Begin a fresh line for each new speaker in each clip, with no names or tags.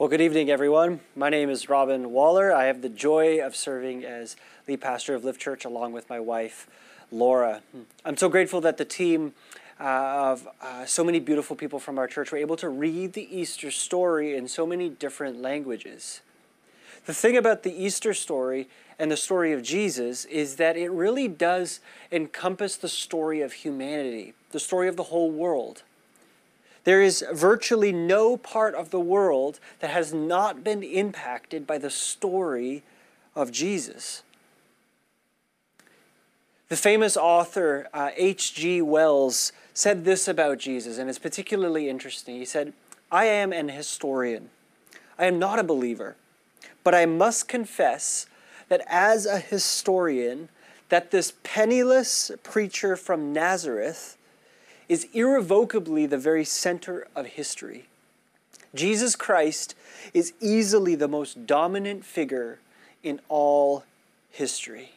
Well, good evening, everyone. My name is Robin Waller. I have the joy of serving as lead pastor of Lift Church along with my wife, Laura. I'm so grateful that the team uh, of uh, so many beautiful people from our church were able to read the Easter story in so many different languages. The thing about the Easter story and the story of Jesus is that it really does encompass the story of humanity, the story of the whole world. There is virtually no part of the world that has not been impacted by the story of Jesus. The famous author H.G. Uh, Wells said this about Jesus, and it's particularly interesting. He said, I am an historian. I am not a believer, but I must confess that as a historian, that this penniless preacher from Nazareth is irrevocably the very center of history. Jesus Christ is easily the most dominant figure in all history.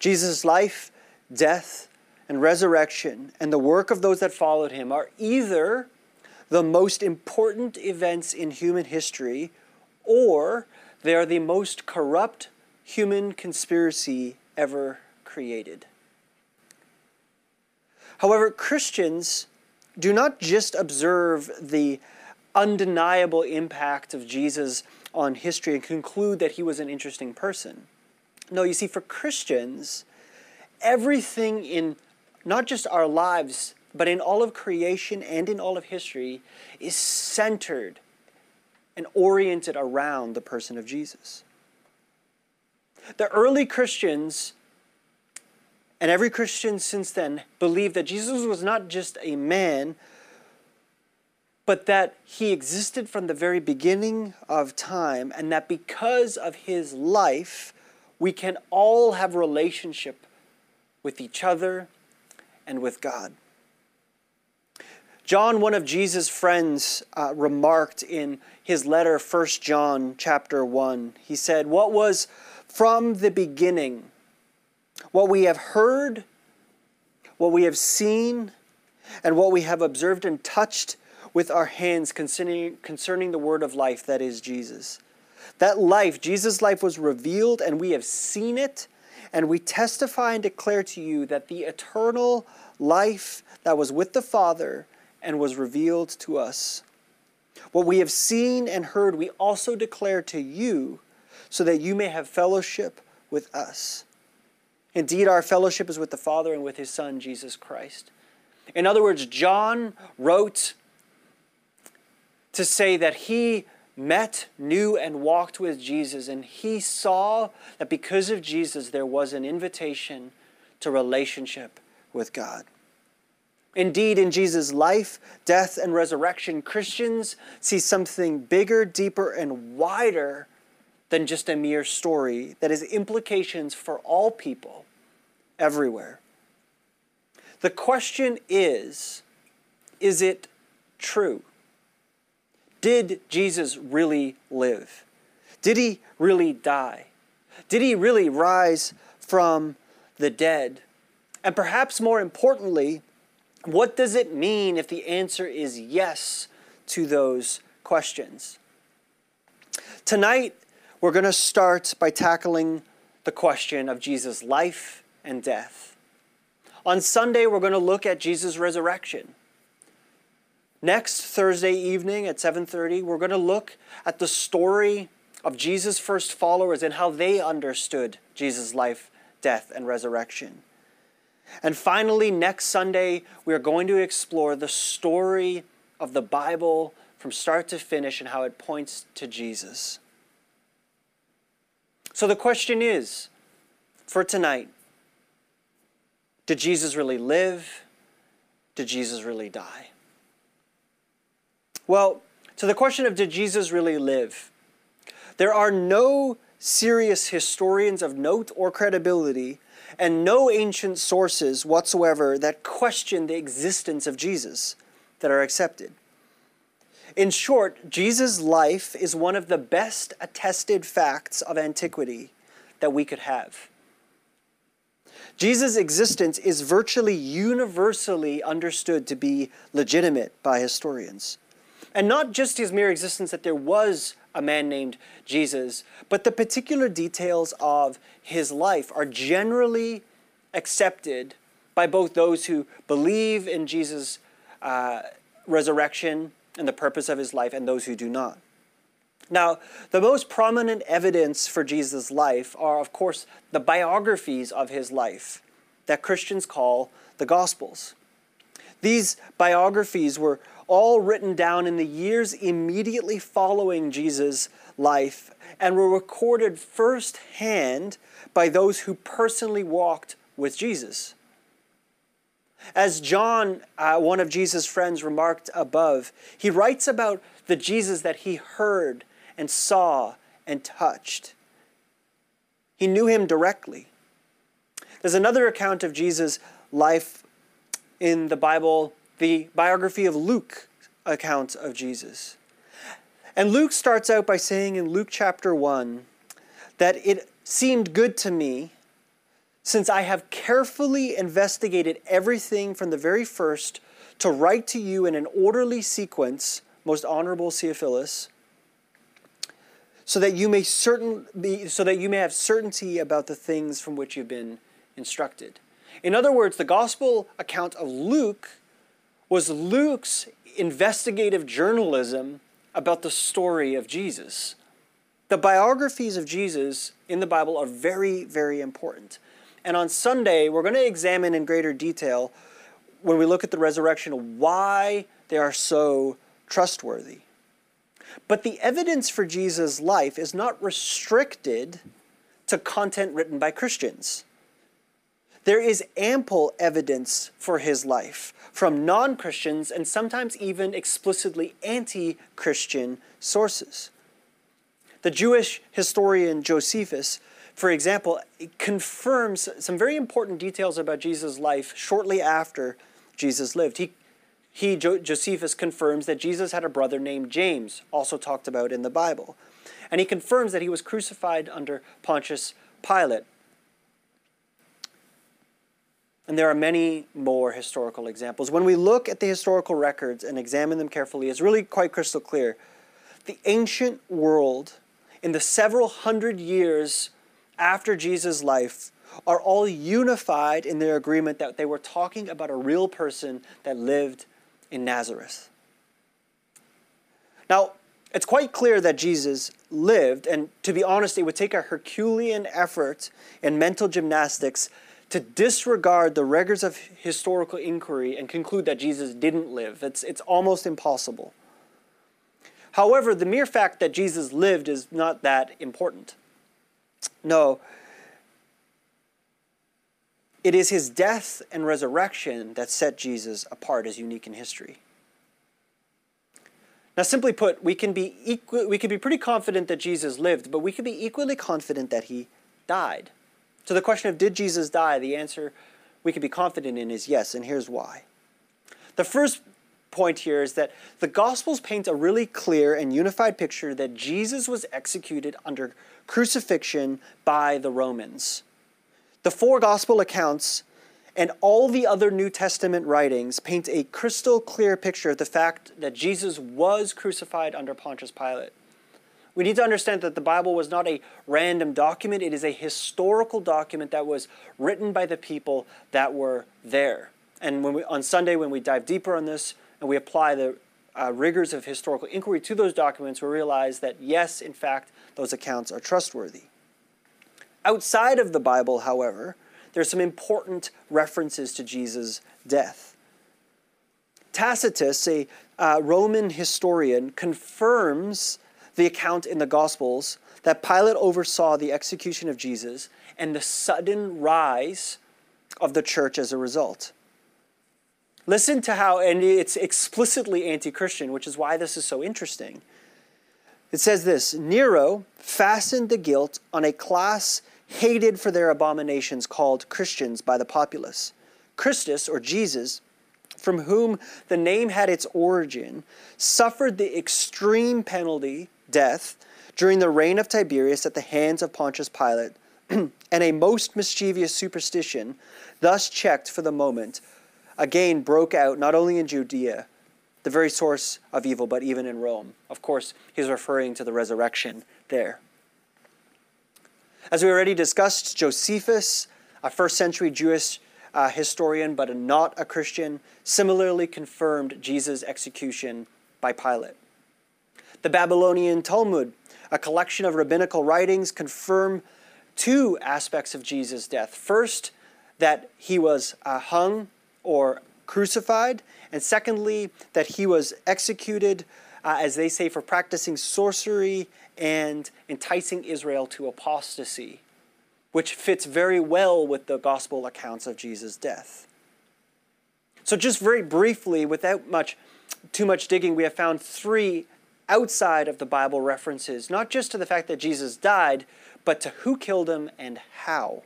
Jesus' life, death, and resurrection, and the work of those that followed him are either the most important events in human history or they are the most corrupt human conspiracy ever created. However, Christians do not just observe the undeniable impact of Jesus on history and conclude that he was an interesting person. No, you see, for Christians, everything in not just our lives, but in all of creation and in all of history is centered and oriented around the person of Jesus. The early Christians and every Christian since then believed that Jesus was not just a man, but that he existed from the very beginning of time, and that because of his life, we can all have relationship with each other and with God. John, one of Jesus' friends, uh, remarked in his letter, 1 John chapter 1, he said, What was from the beginning, what we have heard, what we have seen, and what we have observed and touched with our hands concerning, concerning the word of life that is Jesus. That life, Jesus' life, was revealed, and we have seen it, and we testify and declare to you that the eternal life that was with the Father and was revealed to us. What we have seen and heard, we also declare to you, so that you may have fellowship with us. Indeed, our fellowship is with the Father and with his Son, Jesus Christ. In other words, John wrote to say that he met, knew, and walked with Jesus, and he saw that because of Jesus, there was an invitation to relationship with God. Indeed, in Jesus' life, death, and resurrection, Christians see something bigger, deeper, and wider than just a mere story that has implications for all people everywhere. The question is is it true? Did Jesus really live? Did he really die? Did he really rise from the dead? And perhaps more importantly, what does it mean if the answer is yes to those questions? Tonight, we're going to start by tackling the question of Jesus' life and death. On Sunday, we're going to look at Jesus' resurrection. Next Thursday evening at 7:30, we're going to look at the story of Jesus' first followers and how they understood Jesus' life, death, and resurrection. And finally, next Sunday, we are going to explore the story of the Bible from start to finish and how it points to Jesus. So the question is for tonight did Jesus really live? Did Jesus really die? Well, to the question of did Jesus really live, there are no serious historians of note or credibility and no ancient sources whatsoever that question the existence of Jesus that are accepted. In short, Jesus' life is one of the best attested facts of antiquity that we could have. Jesus' existence is virtually universally understood to be legitimate by historians. And not just his mere existence that there was a man named Jesus, but the particular details of his life are generally accepted by both those who believe in Jesus' uh, resurrection and the purpose of his life and those who do not. Now, the most prominent evidence for Jesus' life are, of course, the biographies of his life that Christians call the Gospels. These biographies were all written down in the years immediately following Jesus' life and were recorded firsthand by those who personally walked with Jesus. As John, uh, one of Jesus' friends, remarked above, he writes about the Jesus that he heard and saw and touched. He knew him directly. There's another account of Jesus' life in the Bible the biography of Luke account of Jesus. And Luke starts out by saying in Luke chapter 1 that it seemed good to me, since I have carefully investigated everything from the very first, to write to you in an orderly sequence, most honorable Theophilus, so that you may certain be, so that you may have certainty about the things from which you've been instructed. In other words, the gospel account of Luke was Luke's investigative journalism about the story of Jesus. The biographies of Jesus in the Bible are very, very important. And on Sunday, we're going to examine in greater detail, when we look at the resurrection, why they are so trustworthy. But the evidence for Jesus' life is not restricted to content written by Christians. There is ample evidence for his life from non Christians and sometimes even explicitly anti Christian sources. The Jewish historian Josephus, for example, confirms some very important details about Jesus' life shortly after Jesus lived. He, he Josephus confirms that Jesus had a brother named James, also talked about in the Bible. And he confirms that he was crucified under Pontius Pilate. And there are many more historical examples. When we look at the historical records and examine them carefully, it's really quite crystal clear. The ancient world, in the several hundred years after Jesus' life, are all unified in their agreement that they were talking about a real person that lived in Nazareth. Now, it's quite clear that Jesus lived, and to be honest, it would take a Herculean effort and mental gymnastics to disregard the rigors of historical inquiry and conclude that Jesus didn't live. It's, it's almost impossible. However, the mere fact that Jesus lived is not that important. No, it is his death and resurrection that set Jesus apart as unique in history. Now, simply put, we can be equal, we can be pretty confident that Jesus lived, but we can be equally confident that he died. To the question of did Jesus die, the answer we can be confident in is yes, and here's why. The first point here is that the Gospels paint a really clear and unified picture that Jesus was executed under crucifixion by the Romans. The four Gospel accounts and all the other New Testament writings paint a crystal clear picture of the fact that Jesus was crucified under Pontius Pilate. We need to understand that the Bible was not a random document, it is a historical document that was written by the people that were there. And when we, on Sunday, when we dive deeper on this and we apply the uh, rigors of historical inquiry to those documents, we realize that yes, in fact, those accounts are trustworthy. Outside of the Bible, however, there's some important references to Jesus' death. Tacitus, a uh, Roman historian, confirms the account in the Gospels that Pilate oversaw the execution of Jesus and the sudden rise of the church as a result. Listen to how, and it's explicitly anti Christian, which is why this is so interesting. It says this Nero fastened the guilt on a class hated for their abominations called Christians by the populace. Christus, or Jesus, from whom the name had its origin, suffered the extreme penalty death during the reign of Tiberius at the hands of Pontius Pilate, and a most mischievous superstition, thus checked for the moment, again broke out not only in Judea, the very source of evil, but even in Rome. Of course, he's referring to the resurrection there. As we already discussed, Josephus, a first century Jewish uh, historian but not a Christian, similarly confirmed Jesus' execution by Pilate. The Babylonian Talmud, a collection of rabbinical writings, confirm two aspects of Jesus' death. First, that he was uh, hung or crucified, and secondly, that he was executed, uh, as they say, for practicing sorcery and enticing Israel to apostasy, which fits very well with the gospel accounts of Jesus' death. So, just very briefly, without much, too much digging, we have found three outside of the Bible references, not just to the fact that Jesus died, but to who killed him and how.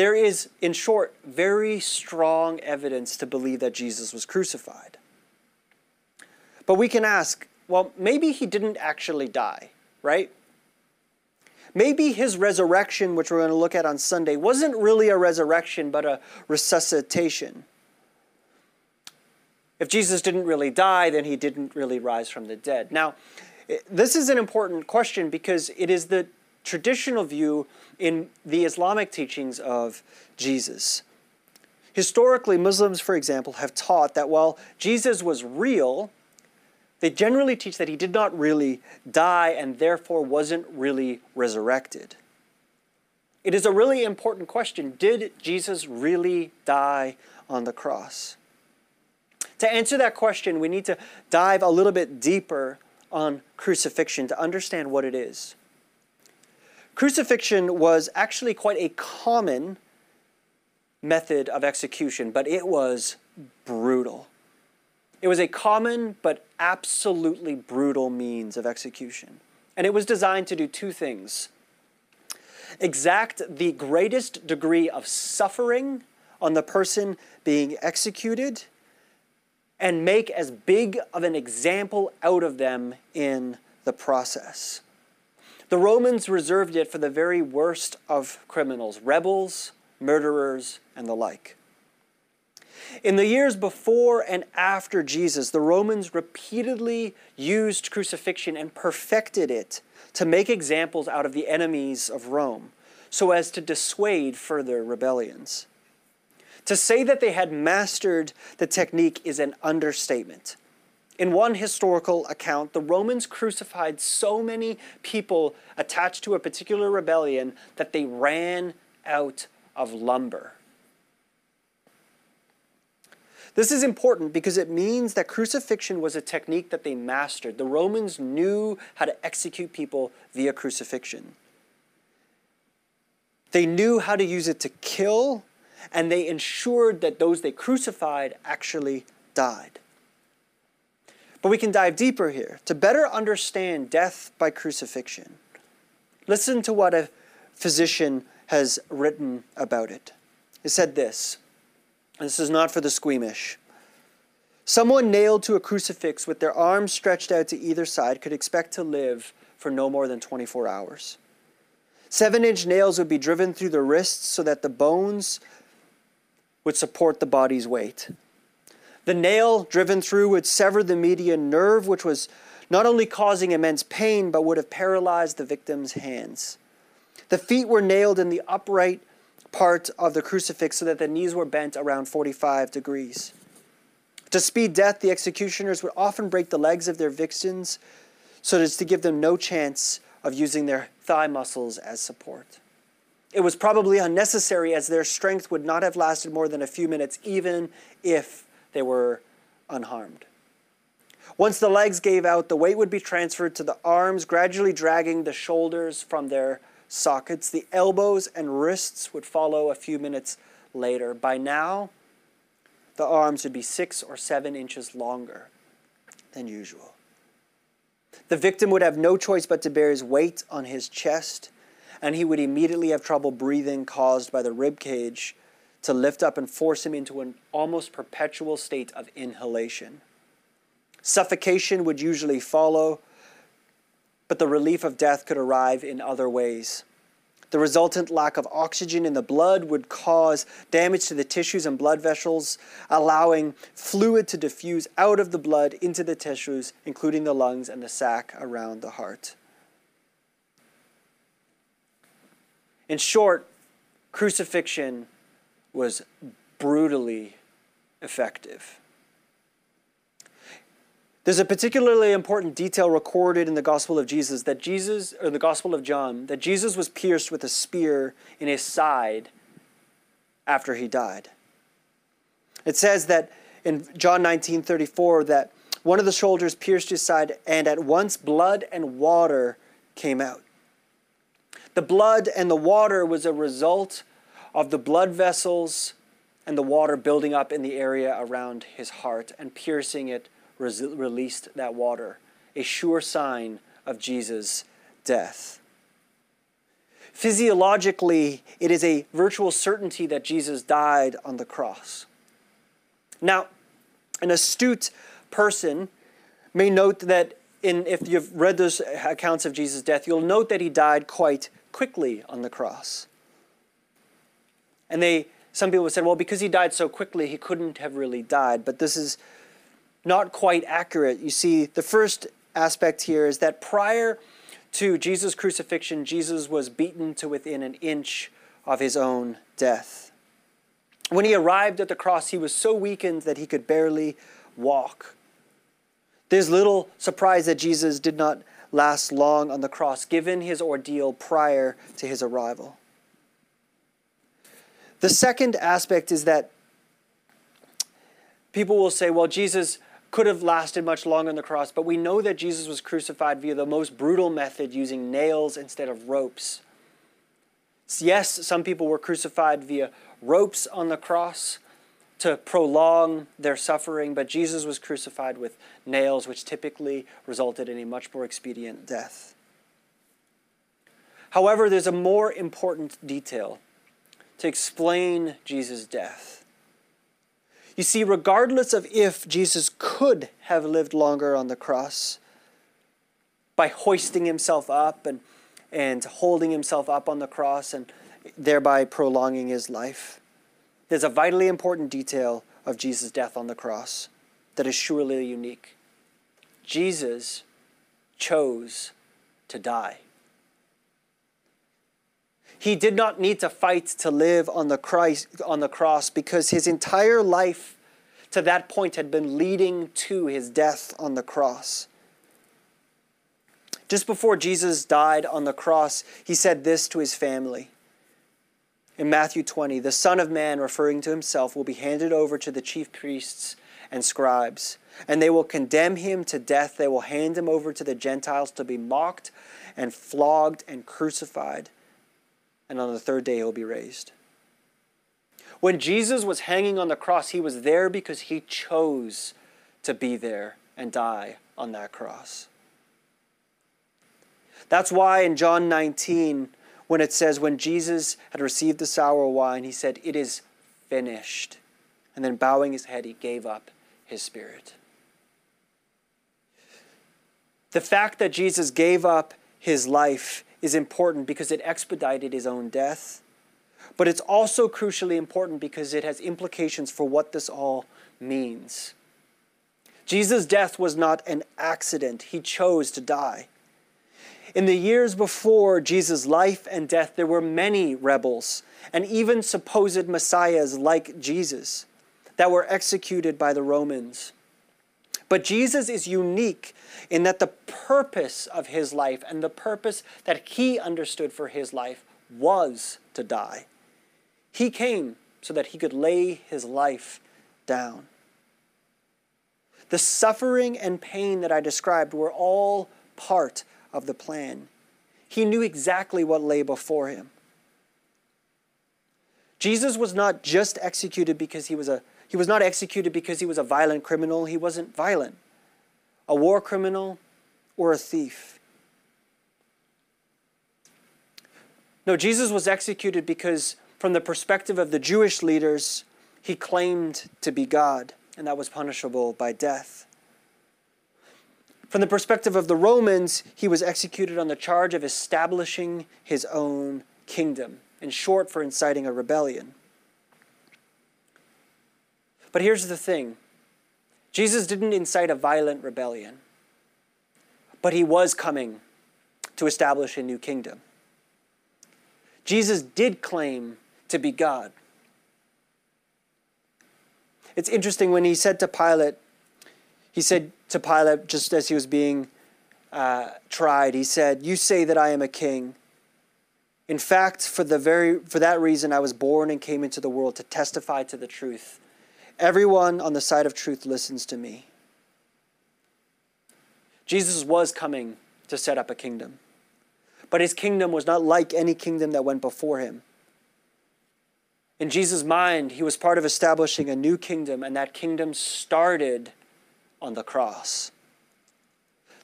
There is, in short, very strong evidence to believe that Jesus was crucified. But we can ask well, maybe he didn't actually die, right? Maybe his resurrection, which we're going to look at on Sunday, wasn't really a resurrection, but a resuscitation. If Jesus didn't really die, then he didn't really rise from the dead. Now, this is an important question because it is the traditional view in the Islamic teachings of Jesus. Historically, Muslims, for example, have taught that while Jesus was real, they generally teach that he did not really die and therefore wasn't really resurrected. It is a really important question. Did Jesus really die on the cross? To answer that question, we need to dive a little bit deeper on crucifixion to understand what it is. Crucifixion was actually quite a common method of execution, but it was brutal. It was a common but absolutely brutal means of execution. And it was designed to do two things exact the greatest degree of suffering on the person being executed and make as big of an example out of them in the process. The Romans reserved it for the very worst of criminals rebels, murderers, and the like. In the years before and after Jesus, the Romans repeatedly used crucifixion and perfected it to make examples out of the enemies of Rome so as to dissuade further rebellions. To say that they had mastered the technique is an understatement. In one historical account, the Romans crucified so many people attached to a particular rebellion that they ran out of lumber. This is important because it means that crucifixion was a technique that they mastered. The Romans knew how to execute people via crucifixion. They knew how to use it to kill, and they ensured that those they crucified actually died. But we can dive deeper here to better understand death by crucifixion. Listen to what a physician has written about it. He said this and this is not for the squeamish. Someone nailed to a crucifix with their arms stretched out to either side could expect to live for no more than 24 hours. Seven inch nails would be driven through the wrists so that the bones would support the body's weight. The nail driven through would sever the median nerve, which was not only causing immense pain, but would have paralyzed the victim's hands. The feet were nailed in the upright part of the crucifix so that the knees were bent around 45 degrees. To speed death, the executioners would often break the legs of their victims so as to give them no chance of using their thigh muscles as support. It was probably unnecessary as their strength would not have lasted more than a few minutes, even if they were unharmed. Once the legs gave out, the weight would be transferred to the arms, gradually dragging the shoulders from their sockets. The elbows and wrists would follow a few minutes later. By now, the arms would be six or seven inches longer than usual. The victim would have no choice but to bear his weight on his chest, and he would immediately have trouble breathing caused by the rib cage to lift up and force him into an almost perpetual state of inhalation. Suffocation would usually follow, but the relief of death could arrive in other ways. The resultant lack of oxygen in the blood would cause damage to the tissues and blood vessels, allowing fluid to diffuse out of the blood into the tissues, including the lungs and the sac around the heart. In short, crucifixion was brutally effective. There's a particularly important detail recorded in the Gospel of Jesus that Jesus, or the Gospel of John, that Jesus was pierced with a spear in his side after he died. It says that in John 19 34 that one of the soldiers pierced his side, and at once blood and water came out. The blood and the water was a result of the blood vessels and the water building up in the area around his heart and piercing it released that water, a sure sign of Jesus' death. Physiologically, it is a virtual certainty that Jesus died on the cross. Now, an astute person may note that in, if you've read those accounts of Jesus' death, you'll note that he died quite quickly on the cross. And they, some people said, well, because he died so quickly, he couldn't have really died. But this is not quite accurate. You see, the first aspect here is that prior to Jesus' crucifixion, Jesus was beaten to within an inch of his own death. When he arrived at the cross, he was so weakened that he could barely walk. There's little surprise that Jesus did not last long on the cross, given his ordeal prior to his arrival. The second aspect is that people will say, well, Jesus could have lasted much longer on the cross, but we know that Jesus was crucified via the most brutal method using nails instead of ropes. Yes, some people were crucified via ropes on the cross to prolong their suffering, but Jesus was crucified with nails, which typically resulted in a much more expedient death. However, there's a more important detail to explain Jesus' death. You see, regardless of if Jesus could have lived longer on the cross by hoisting himself up and, and holding himself up on the cross and thereby prolonging his life, there's a vitally important detail of Jesus' death on the cross that is surely unique. Jesus chose to die. He did not need to fight to live on the, Christ, on the cross because his entire life to that point had been leading to his death on the cross. Just before Jesus died on the cross, he said this to his family. In Matthew 20, the Son of Man, referring to himself, will be handed over to the chief priests and scribes, and they will condemn him to death. They will hand him over to the Gentiles to be mocked and flogged and crucified and on the third day he'll be raised. When Jesus was hanging on the cross, he was there because he chose to be there and die on that cross. That's why in John 19, when it says, when Jesus had received the sour wine, he said, It is finished. And then bowing his head, he gave up his spirit. The fact that Jesus gave up his life is important because it expedited his own death. But it's also crucially important because it has implications for what this all means. Jesus' death was not an accident, he chose to die. In the years before Jesus' life and death, there were many rebels and even supposed messiahs like Jesus that were executed by the Romans. But Jesus is unique in that the purpose of his life and the purpose that he understood for his life was to die. He came so that he could lay his life down. The suffering and pain that I described were all part of the plan. He knew exactly what lay before him. Jesus was not just executed because he was a he was not executed because he was a violent criminal. He wasn't violent. A war criminal or a thief. No, Jesus was executed because, from the perspective of the Jewish leaders, he claimed to be God, and that was punishable by death. From the perspective of the Romans, he was executed on the charge of establishing his own kingdom, in short, for inciting a rebellion. But here's the thing Jesus didn't incite a violent rebellion, but he was coming to establish a new kingdom. Jesus did claim to be God. It's interesting when he said to Pilate, he said to Pilate just as he was being uh, tried, he said, You say that I am a king. In fact, for, the very, for that reason, I was born and came into the world to testify to the truth. Everyone on the side of truth listens to me. Jesus was coming to set up a kingdom, but his kingdom was not like any kingdom that went before him. In Jesus' mind, he was part of establishing a new kingdom, and that kingdom started on the cross.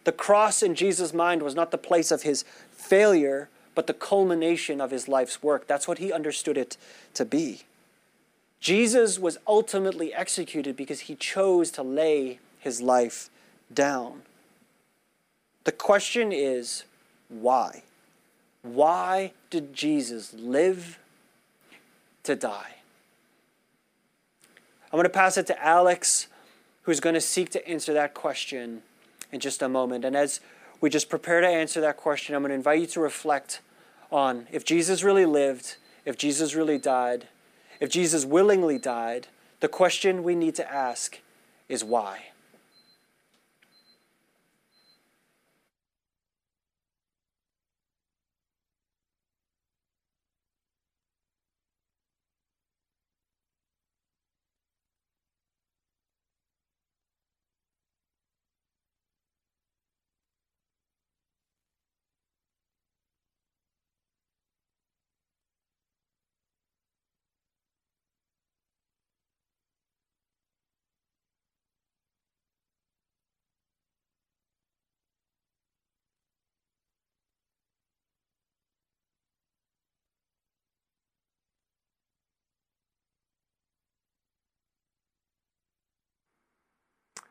The cross in Jesus' mind was not the place of his failure, but the culmination of his life's work. That's what he understood it to be. Jesus was ultimately executed because he chose to lay his life down. The question is why? Why did Jesus live to die? I'm going to pass it to Alex, who's going to seek to answer that question in just a moment. And as we just prepare to answer that question, I'm going to invite you to reflect on if Jesus really lived, if Jesus really died, if Jesus willingly died, the question we need to ask is why?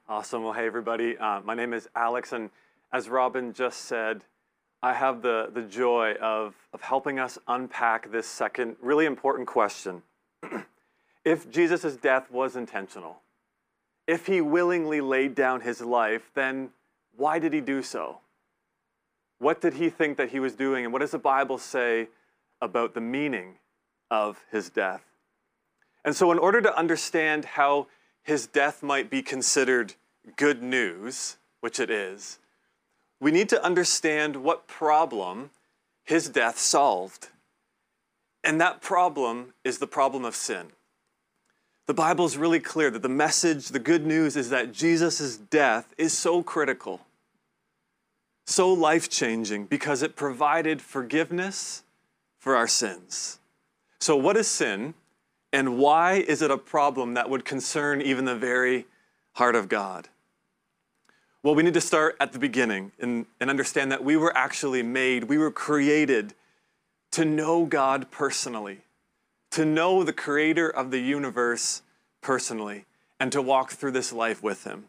Awesome. Well, hey, everybody. Uh, my name is Alex, and as Robin just said, I have the, the joy of, of helping us unpack this second really important question. if Jesus' death was intentional, if he willingly laid down his life, then why did he do so? What did he think that he was doing, and what does the Bible say about the meaning of his death? And so, in order to understand how his death might be considered good news, which it is, we need to understand what problem his death solved. And that problem is the problem of sin. The Bible is really clear that the message, the good news, is that Jesus' death is so critical, so life changing, because it provided forgiveness for our sins. So, what is sin? And why is it a problem that would concern even the very heart of God? Well, we need to start at the beginning and, and understand that we were actually made, we were created to know God personally, to know the creator of the universe personally, and to walk through this life with Him.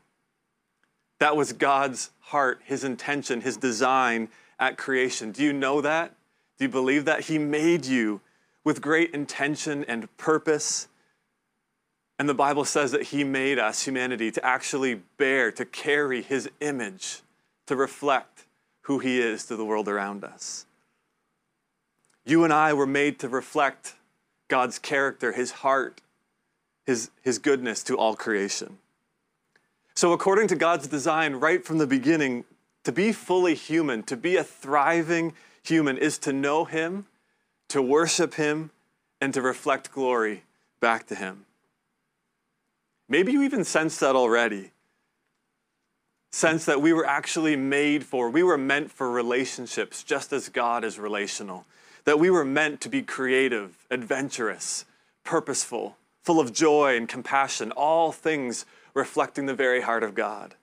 That was God's heart, His intention, His design at creation. Do you know that? Do you believe that? He made you with great intention and purpose. And the Bible says that He made us, humanity, to actually bear, to carry His image, to reflect who He is to the world around us. You and I were made to reflect God's character, His heart, His, his goodness to all creation. So, according to God's design, right from the beginning, to be fully human, to be a thriving human, is to know Him to worship Him, and to reflect glory back to Him. Maybe you even sense that already. Sense that we were actually made for, we were meant for relationships just as God is relational. That we were meant to be creative, adventurous, purposeful, full of joy and compassion, all things reflecting the very heart of God.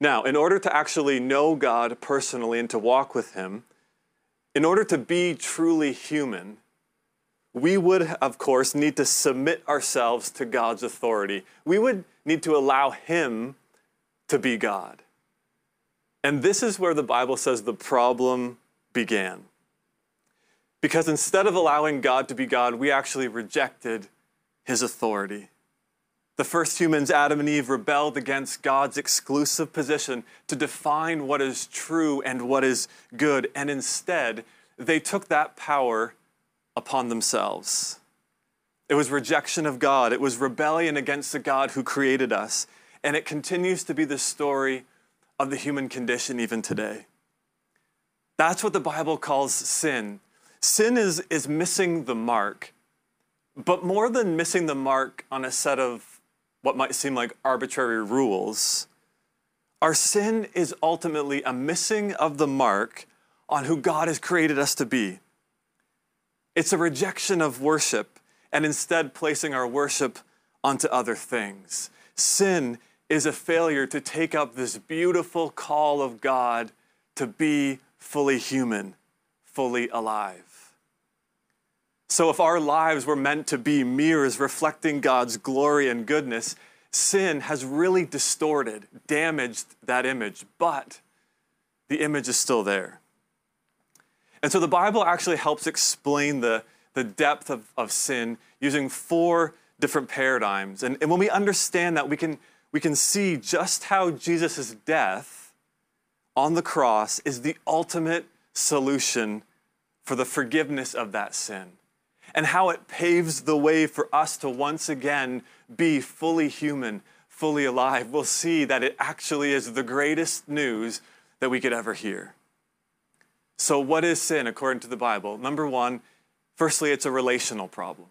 Now, in order to actually know God personally and to walk with Him, in order to be truly human, we would, of course, need to submit ourselves to God's authority. We would need to allow Him to be God. And this is where the Bible says the problem began. Because instead of allowing God to be God, we actually rejected his authority. The first humans, Adam and Eve, rebelled against God's exclusive position to define what is true and what is good, and instead, they took that power upon themselves. It was rejection of God, it was rebellion against the God who created us, and it continues to be the story of the human condition even today. That's what the Bible calls sin. Sin is, is missing the mark, but more than missing the mark on a set of what might seem like arbitrary rules, our sin is ultimately a missing of the mark on who God has created us to be. It's a rejection of worship and instead placing our worship onto other things. Sin is a failure to take up this beautiful call of God to be fully human, fully alive. So, if our lives were meant to be mirrors reflecting God's glory and goodness, sin has really distorted, damaged that image, but the image is still there. And so the Bible actually helps explain the, the depth of, of sin using four different paradigms. And, and when we understand that, we can, we can see just how Jesus' death on the cross is the ultimate solution for the forgiveness of that sin and how it paves the way for us to once again be fully human, fully alive, we'll see that it actually is the greatest news that we could ever hear. So, what is sin according to the Bible? Number one, firstly, it's a relational problem.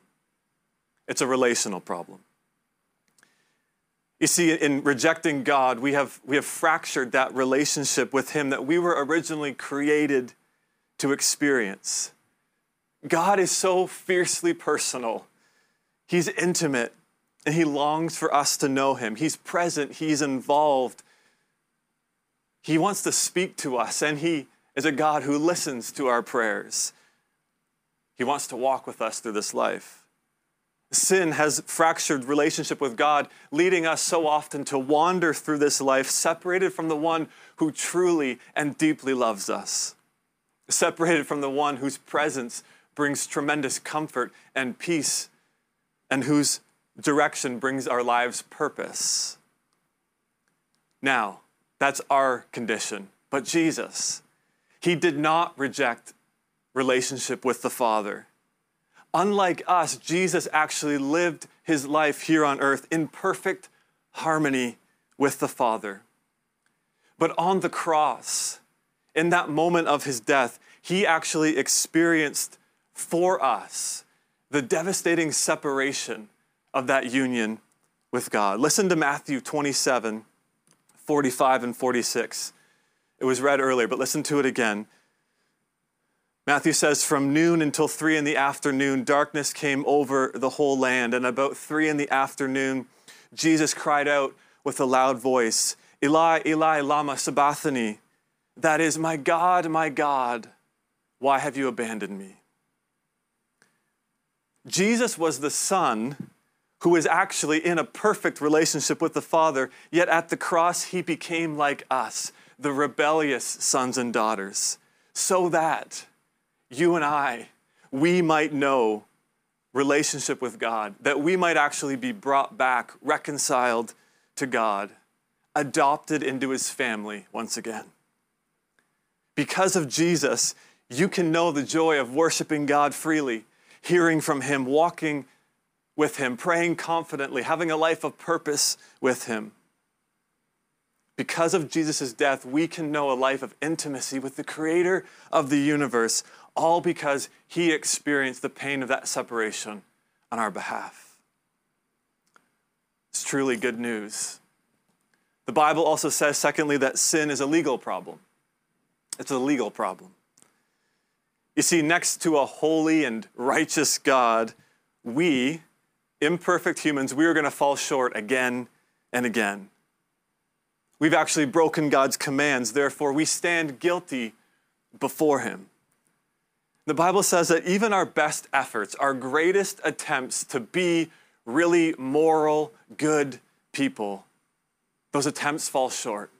It's a relational problem. You see, in rejecting God, we have, we have fractured that relationship with Him that we were originally created to experience. God is so fiercely personal. He's intimate and He longs for us to know Him. He's present, He's involved. He wants to speak to us, and He is a God who listens to our prayers. He wants to walk with us through this life. Sin has fractured relationship with God, leading us so often to wander through this life separated from the one who truly and deeply loves us, separated from the one whose presence brings tremendous comfort and peace, and whose direction brings our lives purpose. Now, that's our condition. But Jesus, he did not reject relationship with the Father. Unlike us, Jesus actually lived his life here on earth in perfect harmony with the Father. But on the cross, in that moment of his death, he actually experienced for us the devastating separation of that union with God. Listen to Matthew 27 45 and 46. It was read earlier, but listen to it again. Matthew says, From noon until three in the afternoon, darkness came over the whole land. And about three in the afternoon, Jesus cried out with a loud voice, Eli, Eli, Lama Sabachthani. That is, My God, my God, why have you abandoned me? Jesus was the Son who was actually in a perfect relationship with the Father, yet at the cross he became like us, the rebellious sons and daughters, so that you and I, we might know relationship with God, that we might actually be brought back, reconciled to God, adopted into his family once again. Because of Jesus, you can know the joy of worshiping God freely hearing from Him, walking with Him, praying confidently, having a life of purpose with Him. Because of Jesus' death, we can know a life of intimacy with the Creator of the universe, all because He experienced the pain of that separation on our behalf. It's truly good news. The Bible also says, secondly, that sin is a legal problem. It's a legal problem. You see, next to a holy and righteous God, we, imperfect humans, we are going to fall short again and again. We've actually broken God's commands, therefore, we stand guilty before Him. The Bible says that even our best efforts, our greatest attempts to be really moral, good people, those attempts fall short.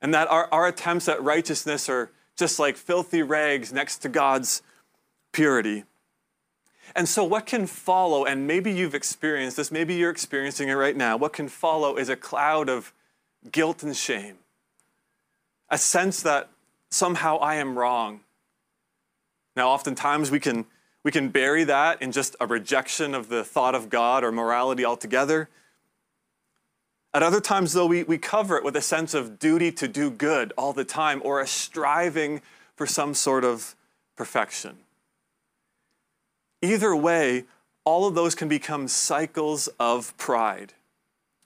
And that our, our attempts at righteousness are just like filthy rags next to God's purity. And so, what can follow, and maybe you've experienced this, maybe you're experiencing it right now, what can follow is a cloud of guilt and shame, a sense that somehow I am wrong. Now, oftentimes we can, we can bury that in just a rejection of the thought of God or morality altogether. At other times, though, we, we cover it with a sense of duty to do good all the time or a striving for some sort of perfection. Either way, all of those can become cycles of pride,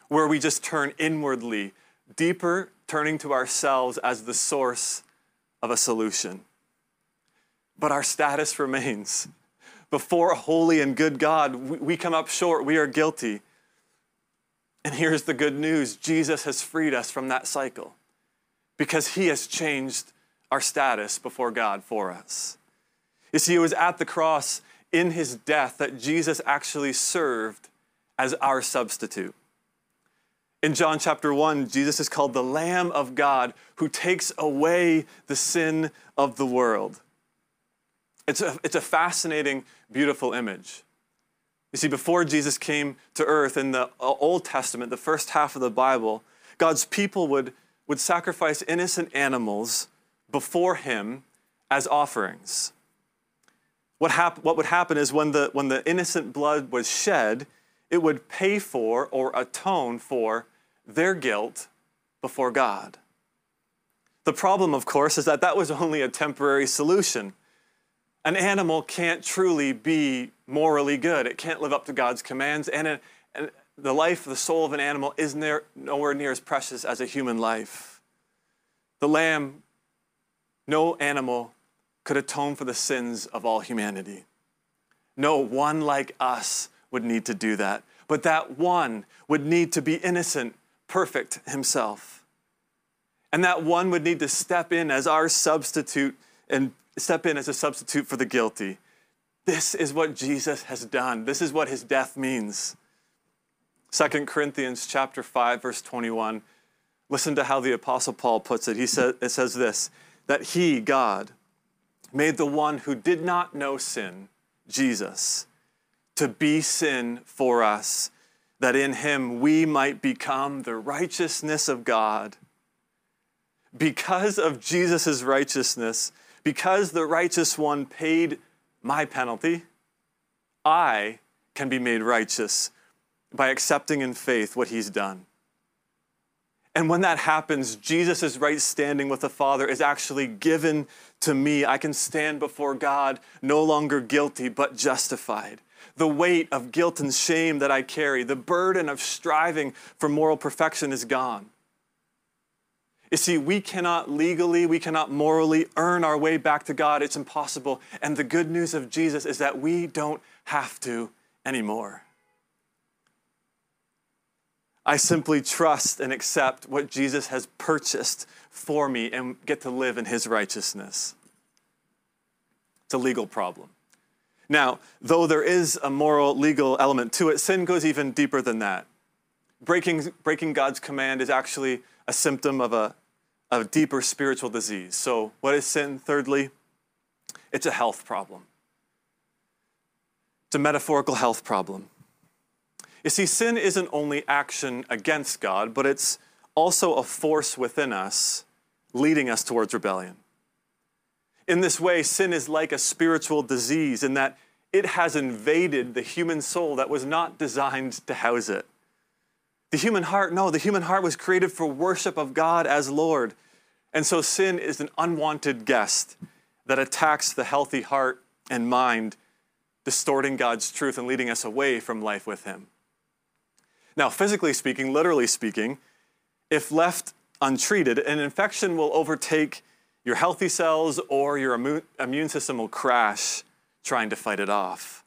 where we just turn inwardly, deeper, turning to ourselves as the source of a solution. But our status remains. Before a holy and good God, we come up short, we are guilty. And here's the good news Jesus has freed us from that cycle because he has changed our status before God for us. You see, it was at the cross in his death that Jesus actually served as our substitute. In John chapter 1, Jesus is called the Lamb of God who takes away the sin of the world. It's a, it's a fascinating, beautiful image. You see, before Jesus came to earth in the uh, Old Testament, the first half of the Bible, God's people would, would sacrifice innocent animals before Him as offerings. What, hap- what would happen is when the, when the innocent blood was shed, it would pay for or atone for their guilt before God. The problem, of course, is that that was only a temporary solution an animal can't truly be morally good. It can't live up to God's commands. And, and the life, the soul of an animal is near, nowhere near as precious as a human life. The lamb, no animal could atone for the sins of all humanity. No one like us would need to do that. But that one would need to be innocent, perfect himself. And that one would need to step in as our substitute and step in as a substitute for the guilty. This is what Jesus has done. This is what his death means. 2 Corinthians chapter 5 verse 21. Listen to how the apostle Paul puts it. He says it says this that he God made the one who did not know sin, Jesus, to be sin for us, that in him we might become the righteousness of God. Because of Jesus' righteousness, because the righteous one paid my penalty, I can be made righteous by accepting in faith what he's done. And when that happens, Jesus' right standing with the Father is actually given to me. I can stand before God no longer guilty, but justified. The weight of guilt and shame that I carry, the burden of striving for moral perfection is gone. You see, we cannot legally, we cannot morally earn our way back to God. It's impossible. And the good news of Jesus is that we don't have to anymore. I simply trust and accept what Jesus has purchased for me and get to live in his righteousness. It's a legal problem. Now, though there is a moral, legal element to it, sin goes even deeper than that. Breaking, breaking God's command is actually a symptom of a, a deeper spiritual disease. So, what is sin? Thirdly, it's a health problem. It's a metaphorical health problem. You see, sin isn't only action against God, but it's also a force within us leading us towards rebellion. In this way, sin is like a spiritual disease in that it has invaded the human soul that was not designed to house it. The human heart, no, the human heart was created for worship of God as Lord. And so sin is an unwanted guest that attacks the healthy heart and mind, distorting God's truth and leading us away from life with Him. Now, physically speaking, literally speaking, if left untreated, an infection will overtake your healthy cells or your immune system will crash trying to fight it off.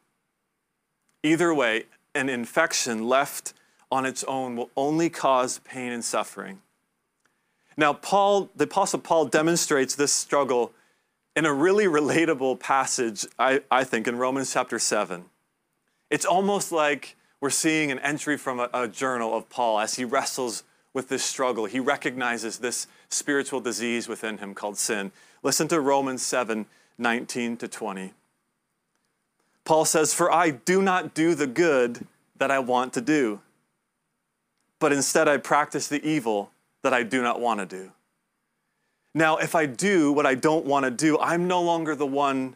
Either way, an infection left on its own will only cause pain and suffering. Now, Paul, the Apostle Paul demonstrates this struggle in a really relatable passage, I, I think, in Romans chapter 7. It's almost like we're seeing an entry from a, a journal of Paul as he wrestles with this struggle. He recognizes this spiritual disease within him called sin. Listen to Romans 7 19 to 20. Paul says, For I do not do the good that I want to do, but instead I practice the evil that I do not want to do. Now, if I do what I don't want to do, I'm no longer the one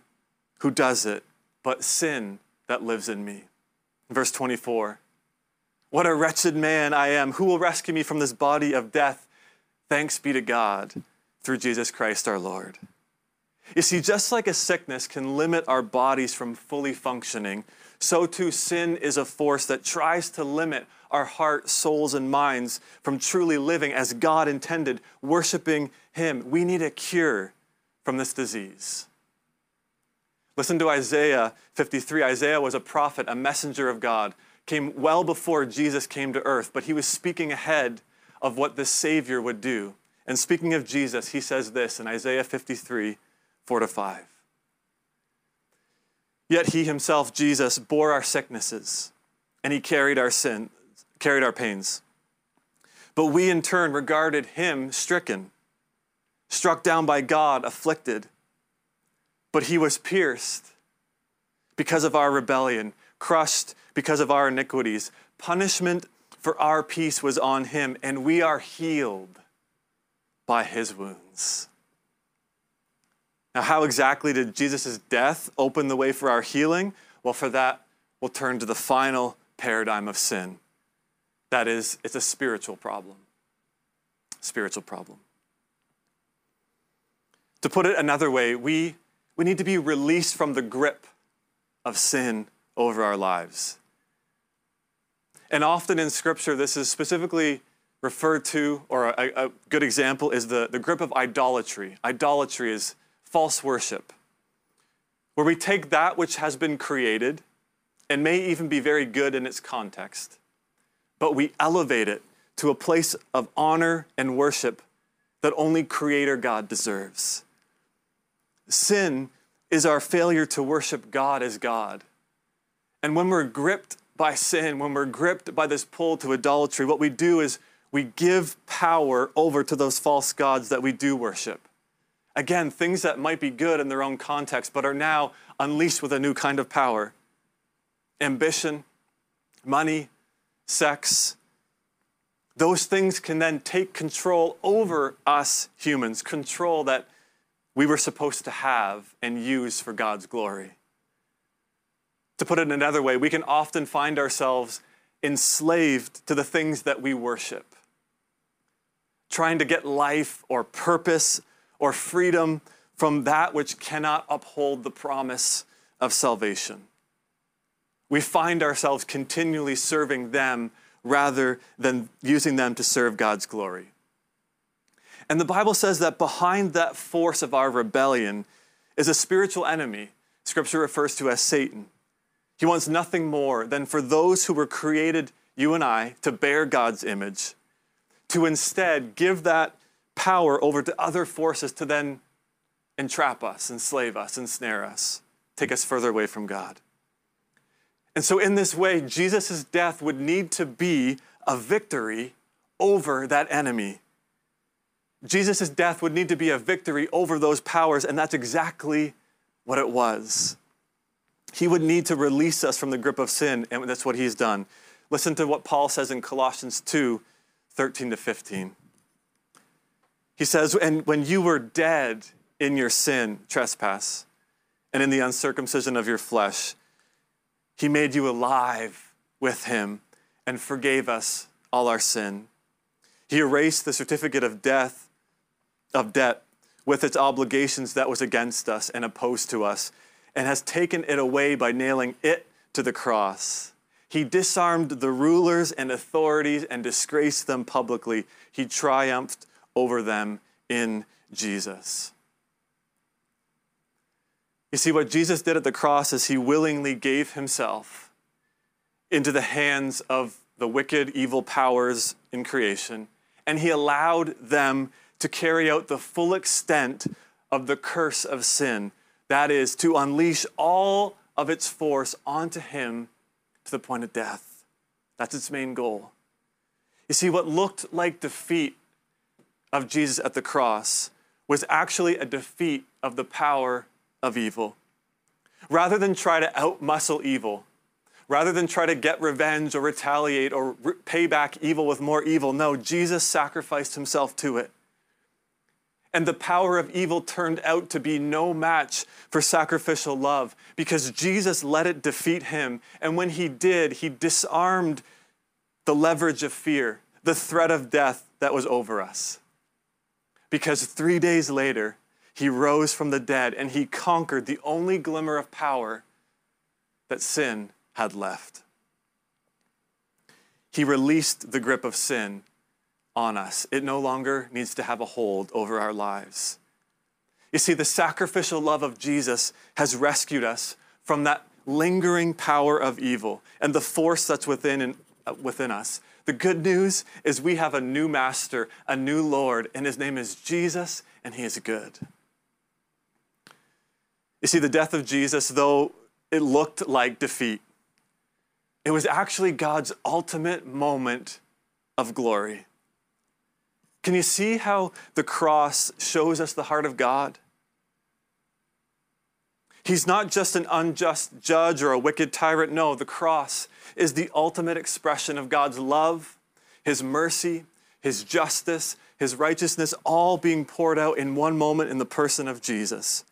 who does it, but sin that lives in me. Verse 24 What a wretched man I am. Who will rescue me from this body of death? Thanks be to God through Jesus Christ our Lord. You see, just like a sickness can limit our bodies from fully functioning, so too sin is a force that tries to limit our heart, souls, and minds from truly living as God intended, worshiping Him. We need a cure from this disease. Listen to Isaiah 53. Isaiah was a prophet, a messenger of God, came well before Jesus came to earth, but he was speaking ahead of what the Savior would do. And speaking of Jesus, he says this in Isaiah 53 4 to 5. Yet he himself, Jesus, bore our sicknesses and he carried our sin, carried our pains. But we in turn regarded him stricken, struck down by God, afflicted. But he was pierced because of our rebellion, crushed because of our iniquities. Punishment for our peace was on him, and we are healed by his wounds. Now, how exactly did Jesus' death open the way for our healing? Well, for that, we'll turn to the final paradigm of sin. That is, it's a spiritual problem. Spiritual problem. To put it another way, we, we need to be released from the grip of sin over our lives. And often in Scripture, this is specifically referred to, or a, a good example is the, the grip of idolatry. Idolatry is false worship, where we take that which has been created and may even be very good in its context, but we elevate it to a place of honor and worship that only Creator God deserves. Sin is our failure to worship God as God. And when we're gripped by sin, when we're gripped by this pull to idolatry, what we do is we give power over to those false gods that we do worship. Again, things that might be good in their own context, but are now unleashed with a new kind of power ambition, money, sex. Those things can then take control over us humans, control that we were supposed to have and use for God's glory. To put it another way, we can often find ourselves enslaved to the things that we worship, trying to get life or purpose or freedom from that which cannot uphold the promise of salvation. We find ourselves continually serving them rather than using them to serve God's glory. And the Bible says that behind that force of our rebellion is a spiritual enemy. Scripture refers to as Satan. He wants nothing more than for those who were created, you and I, to bear God's image, to instead give that power over to other forces to then entrap us, enslave us, ensnare us, take us further away from God. And so, in this way, Jesus' death would need to be a victory over that enemy. Jesus' death would need to be a victory over those powers, and that's exactly what it was. He would need to release us from the grip of sin, and that's what he's done. Listen to what Paul says in Colossians 2 13 to 15. He says, And when you were dead in your sin, trespass, and in the uncircumcision of your flesh, he made you alive with him and forgave us all our sin. He erased the certificate of death, of debt, with its obligations that was against us and opposed to us, and has taken it away by nailing it to the cross. He disarmed the rulers and authorities and disgraced them publicly. He triumphed over them in Jesus. You see, what Jesus did at the cross is he willingly gave himself into the hands of the wicked, evil powers in creation, and he allowed them to carry out the full extent of the curse of sin. That is, to unleash all of its force onto him to the point of death. That's its main goal. You see, what looked like defeat of Jesus at the cross was actually a defeat of the power of evil. Rather than try to outmuscle evil, rather than try to get revenge or retaliate or re- pay back evil with more evil, no, Jesus sacrificed himself to it. And the power of evil turned out to be no match for sacrificial love because Jesus let it defeat him. And when he did, he disarmed the leverage of fear, the threat of death that was over us. Because three days later, he rose from the dead and he conquered the only glimmer of power that sin had left. He released the grip of sin on us. It no longer needs to have a hold over our lives. You see, the sacrificial love of Jesus has rescued us from that lingering power of evil and the force that's within, and, uh, within us. The good news is we have a new master, a new Lord, and his name is Jesus, and he is good. You see, the death of Jesus, though it looked like defeat, it was actually God's ultimate moment of glory. Can you see how the cross shows us the heart of God? He's not just an unjust judge or a wicked tyrant. No, the cross is the ultimate expression of God's love, His mercy, His justice, His righteousness, all being poured out in one moment in the person of Jesus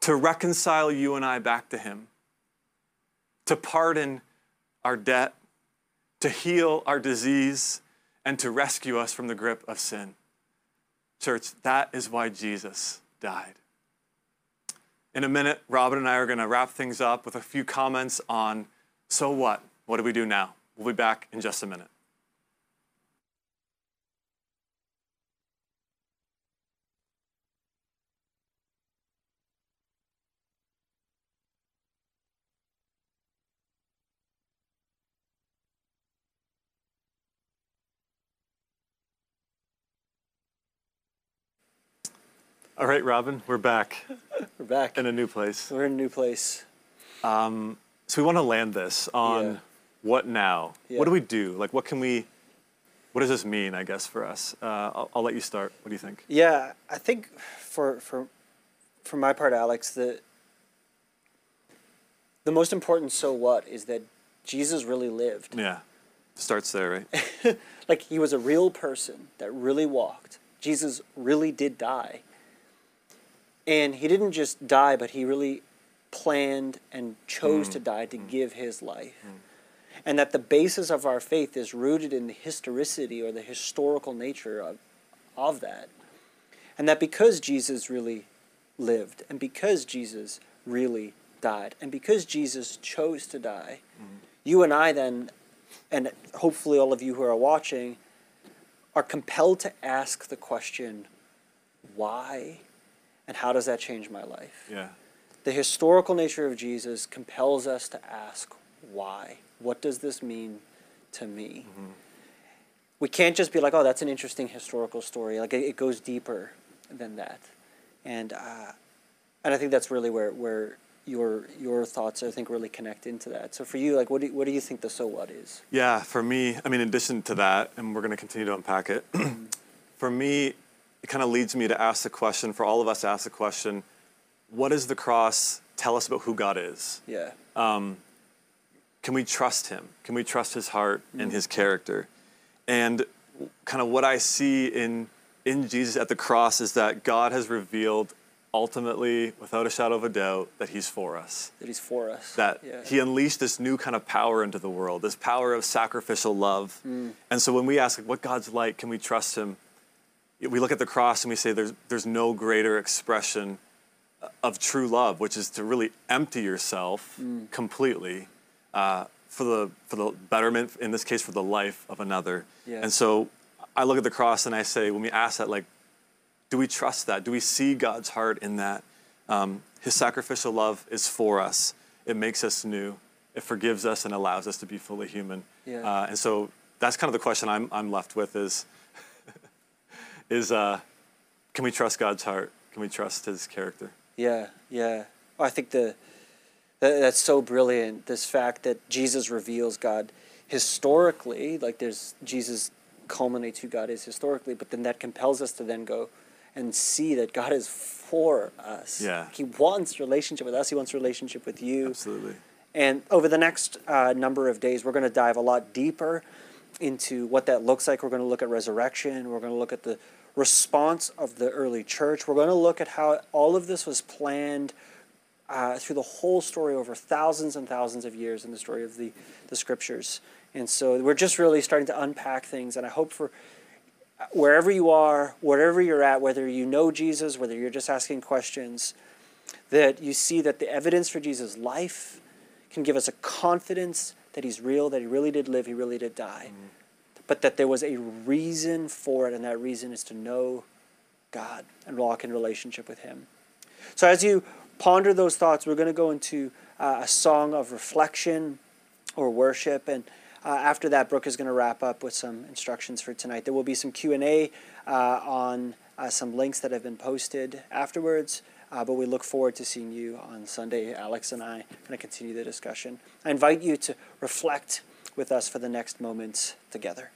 to reconcile you and I back to Him, to pardon our debt, to heal our disease, and to rescue us from the grip of sin. Church, that is why Jesus died. In a minute, Robin and I are going to wrap things up with a few comments on so what? What do we do now? We'll be back in just a minute. All right, Robin, we're back
We're back.
in a new place.
We're in a new place.
Um, so we want to land this on
Yeah.
what now?
Yeah.
What do we do? Like, what can we? What does this mean? I guess for us. Uh, I'll, I'll let you start. What do you think?
Yeah, I think for for for my part, Alex, the the most important so what is that Jesus really lived.
Yeah, starts there, right?
like he was a real person that really walked. Jesus really did die. And he didn't just die, but he really planned and chose mm. to die to mm. give his life. Mm. And that the basis of our faith is rooted in the historicity or the historical nature of, of that. And that because Jesus really lived, and because Jesus really died, and because Jesus chose to die, you and I then, and hopefully all of you who are watching, are compelled to ask the question, why? And how does that change my life?
Yeah.
The historical nature of Jesus compels us to ask, why? What does this mean to me? We can't just be like, oh, that's an interesting historical story. Like, it, it goes deeper than that. And, uh, and I think that's really where, where your, your thoughts, I think, really connect into that. So for you, like, what do you, what do you think the so what is?
Yeah, for me, I mean, in addition to that, and we're going to continue to unpack it, for me, it kind of leads me to ask the question, for all of us to ask the question, what does the cross tell us about who God is?
Yeah.
Can we trust him? Can we trust his heart and his character? And kind of what I see in, in Jesus at the cross is that God has revealed ultimately, without a shadow of a doubt, that he's for us.
That he's for us.
that
yeah.
he unleashed this new kind of power into the world, this power of sacrificial love.
Mm.
And so when we ask what God's like, can we trust him? We look at the cross and we say there's, there's no greater expression of true love, which is to really empty yourself
Mm.
completely uh, for, the, for the betterment, in this case, for the life of another.
Yeah.
And so I look at the cross and I say, when we ask that, like, do we trust that? Do we see God's heart in that? Um, his sacrificial love is for us. It makes us new. It forgives us and allows us to be fully human.
Yeah.
Uh, and so that's kind of the question I'm, I'm left with is, is uh, can we trust God's heart? Can we trust his character?
Yeah, yeah. I think the that, that's so brilliant. This fact that Jesus reveals God historically, like there's Jesus culminates who God is historically, but then that compels us to then go and see that God is for us.
Yeah.
He wants relationship with us. He wants relationship with you.
Absolutely.
And over the next uh, number of days, we're going to dive a lot deeper into what that looks like. We're going to look at resurrection. We're going to look at the response of the early church. We're going to look at how all of this was planned uh, through the whole story over thousands and thousands of years in the story of the, the scriptures. And so we're just really starting to unpack things. And I hope for wherever you are, wherever you're at, whether you know Jesus, whether you're just asking questions, that you see that the evidence for Jesus' life can give us a confidence that he's real, that he really did live, he really did die, mm. But that there was a reason for it, and that reason is to know God and walk in relationship with him. So as you ponder those thoughts, we're going to go into uh, a song of reflection or worship, and uh, after that, Brooke is going to wrap up with some instructions for tonight. There will be some Q and A uh, on uh, some links that have been posted afterwards. Uh, but we look forward to seeing you on Sunday. Alex and I are going to continue the discussion. I invite you to reflect with us for the next moments together.